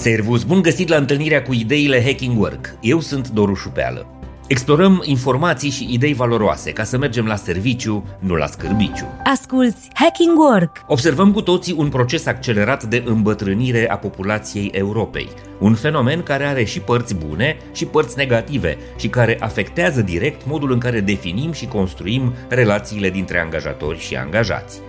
Servus, bun găsit la întâlnirea cu ideile Hacking Work. Eu sunt Doru Șupeală. Explorăm informații și idei valoroase ca să mergem la serviciu, nu la scârbiciu. Asculți Hacking Work! Observăm cu toții un proces accelerat de îmbătrânire a populației Europei. Un fenomen care are și părți bune și părți negative și care afectează direct modul în care definim și construim relațiile dintre angajatori și angajați.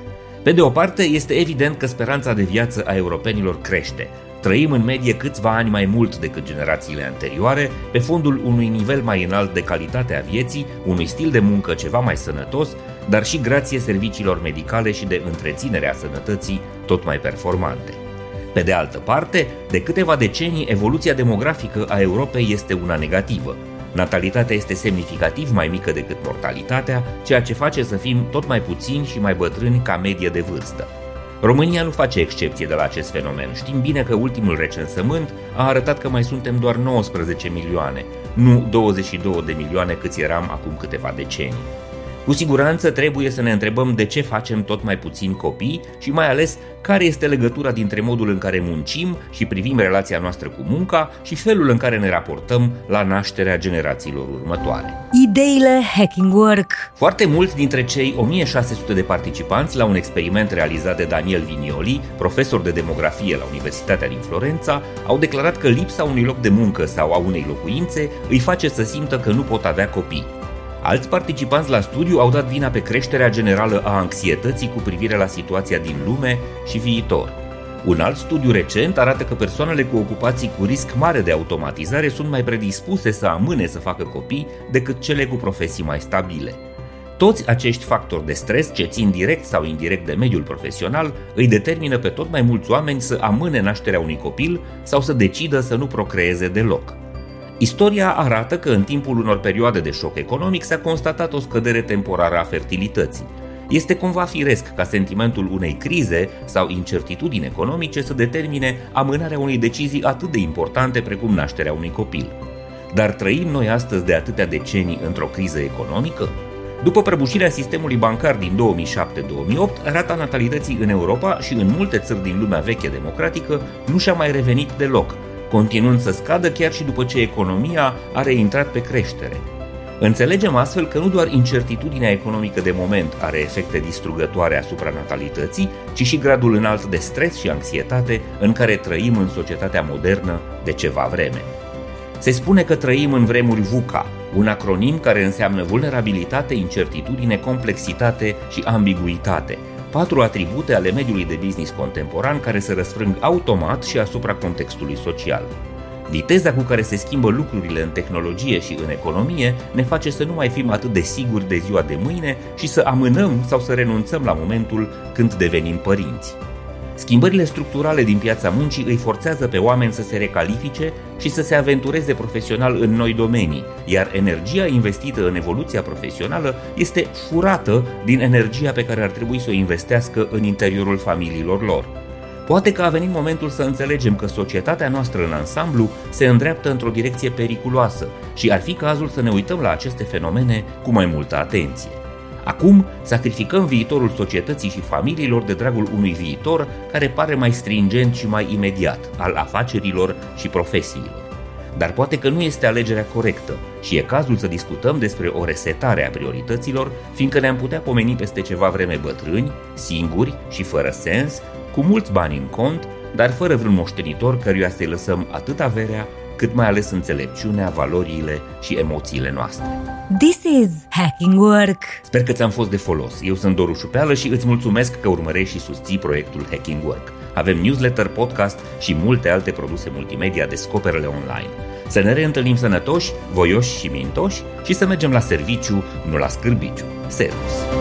Pe de o parte, este evident că speranța de viață a europenilor crește, Trăim în medie câțiva ani mai mult decât generațiile anterioare, pe fondul unui nivel mai înalt de calitate a vieții, unui stil de muncă ceva mai sănătos, dar și grație serviciilor medicale și de întreținere a sănătății tot mai performante. Pe de altă parte, de câteva decenii, evoluția demografică a Europei este una negativă. Natalitatea este semnificativ mai mică decât mortalitatea, ceea ce face să fim tot mai puțini și mai bătrâni ca medie de vârstă. România nu face excepție de la acest fenomen. Știm bine că ultimul recensământ a arătat că mai suntem doar 19 milioane, nu 22 de milioane câți eram acum câteva decenii. Cu siguranță trebuie să ne întrebăm de ce facem tot mai puțini copii și mai ales care este legătura dintre modul în care muncim și privim relația noastră cu munca și felul în care ne raportăm la nașterea generațiilor următoare. Ideile Hacking Work Foarte mulți dintre cei 1600 de participanți la un experiment realizat de Daniel Vinioli, profesor de demografie la Universitatea din Florența, au declarat că lipsa unui loc de muncă sau a unei locuințe îi face să simtă că nu pot avea copii Alți participanți la studiu au dat vina pe creșterea generală a anxietății cu privire la situația din lume și viitor. Un alt studiu recent arată că persoanele cu ocupații cu risc mare de automatizare sunt mai predispuse să amâne să facă copii decât cele cu profesii mai stabile. Toți acești factori de stres, ce țin direct sau indirect de mediul profesional, îi determină pe tot mai mulți oameni să amâne nașterea unui copil sau să decidă să nu procreeze deloc. Istoria arată că în timpul unor perioade de șoc economic s-a constatat o scădere temporară a fertilității. Este cumva firesc ca sentimentul unei crize sau incertitudini economice să determine amânarea unei decizii atât de importante precum nașterea unui copil. Dar trăim noi astăzi de atâtea decenii într-o criză economică? După prăbușirea sistemului bancar din 2007-2008, rata natalității în Europa și în multe țări din lumea veche democratică nu și-a mai revenit deloc, continuând să scadă chiar și după ce economia a reintrat pe creștere. Înțelegem astfel că nu doar incertitudinea economică de moment are efecte distrugătoare asupra natalității, ci și gradul înalt de stres și anxietate în care trăim în societatea modernă de ceva vreme. Se spune că trăim în vremuri VUCA, un acronim care înseamnă vulnerabilitate, incertitudine, complexitate și ambiguitate – patru atribute ale mediului de business contemporan care se răsfrâng automat și asupra contextului social. Viteza cu care se schimbă lucrurile în tehnologie și în economie ne face să nu mai fim atât de siguri de ziua de mâine și să amânăm sau să renunțăm la momentul când devenim părinți. Schimbările structurale din piața muncii îi forțează pe oameni să se recalifice și să se aventureze profesional în noi domenii, iar energia investită în evoluția profesională este furată din energia pe care ar trebui să o investească în interiorul familiilor lor. Poate că a venit momentul să înțelegem că societatea noastră în ansamblu se îndreaptă într-o direcție periculoasă și ar fi cazul să ne uităm la aceste fenomene cu mai multă atenție. Acum sacrificăm viitorul societății și familiilor de dragul unui viitor care pare mai stringent și mai imediat, al afacerilor și profesiilor. Dar poate că nu este alegerea corectă și e cazul să discutăm despre o resetare a priorităților, fiindcă ne-am putea pomeni peste ceva vreme bătrâni, singuri și fără sens, cu mulți bani în cont, dar fără vreun moștenitor căruia să-i lăsăm atât averea cât mai ales înțelepciunea, valorile și emoțiile noastre. This is Hacking Work! Sper că ți-am fost de folos. Eu sunt Doru Șupeală și îți mulțumesc că urmărești și susții proiectul Hacking Work. Avem newsletter, podcast și multe alte produse multimedia, descoperele online. Să ne reîntâlnim sănătoși, voioși și mintoși și să mergem la serviciu, nu la scârbiciu. Servus!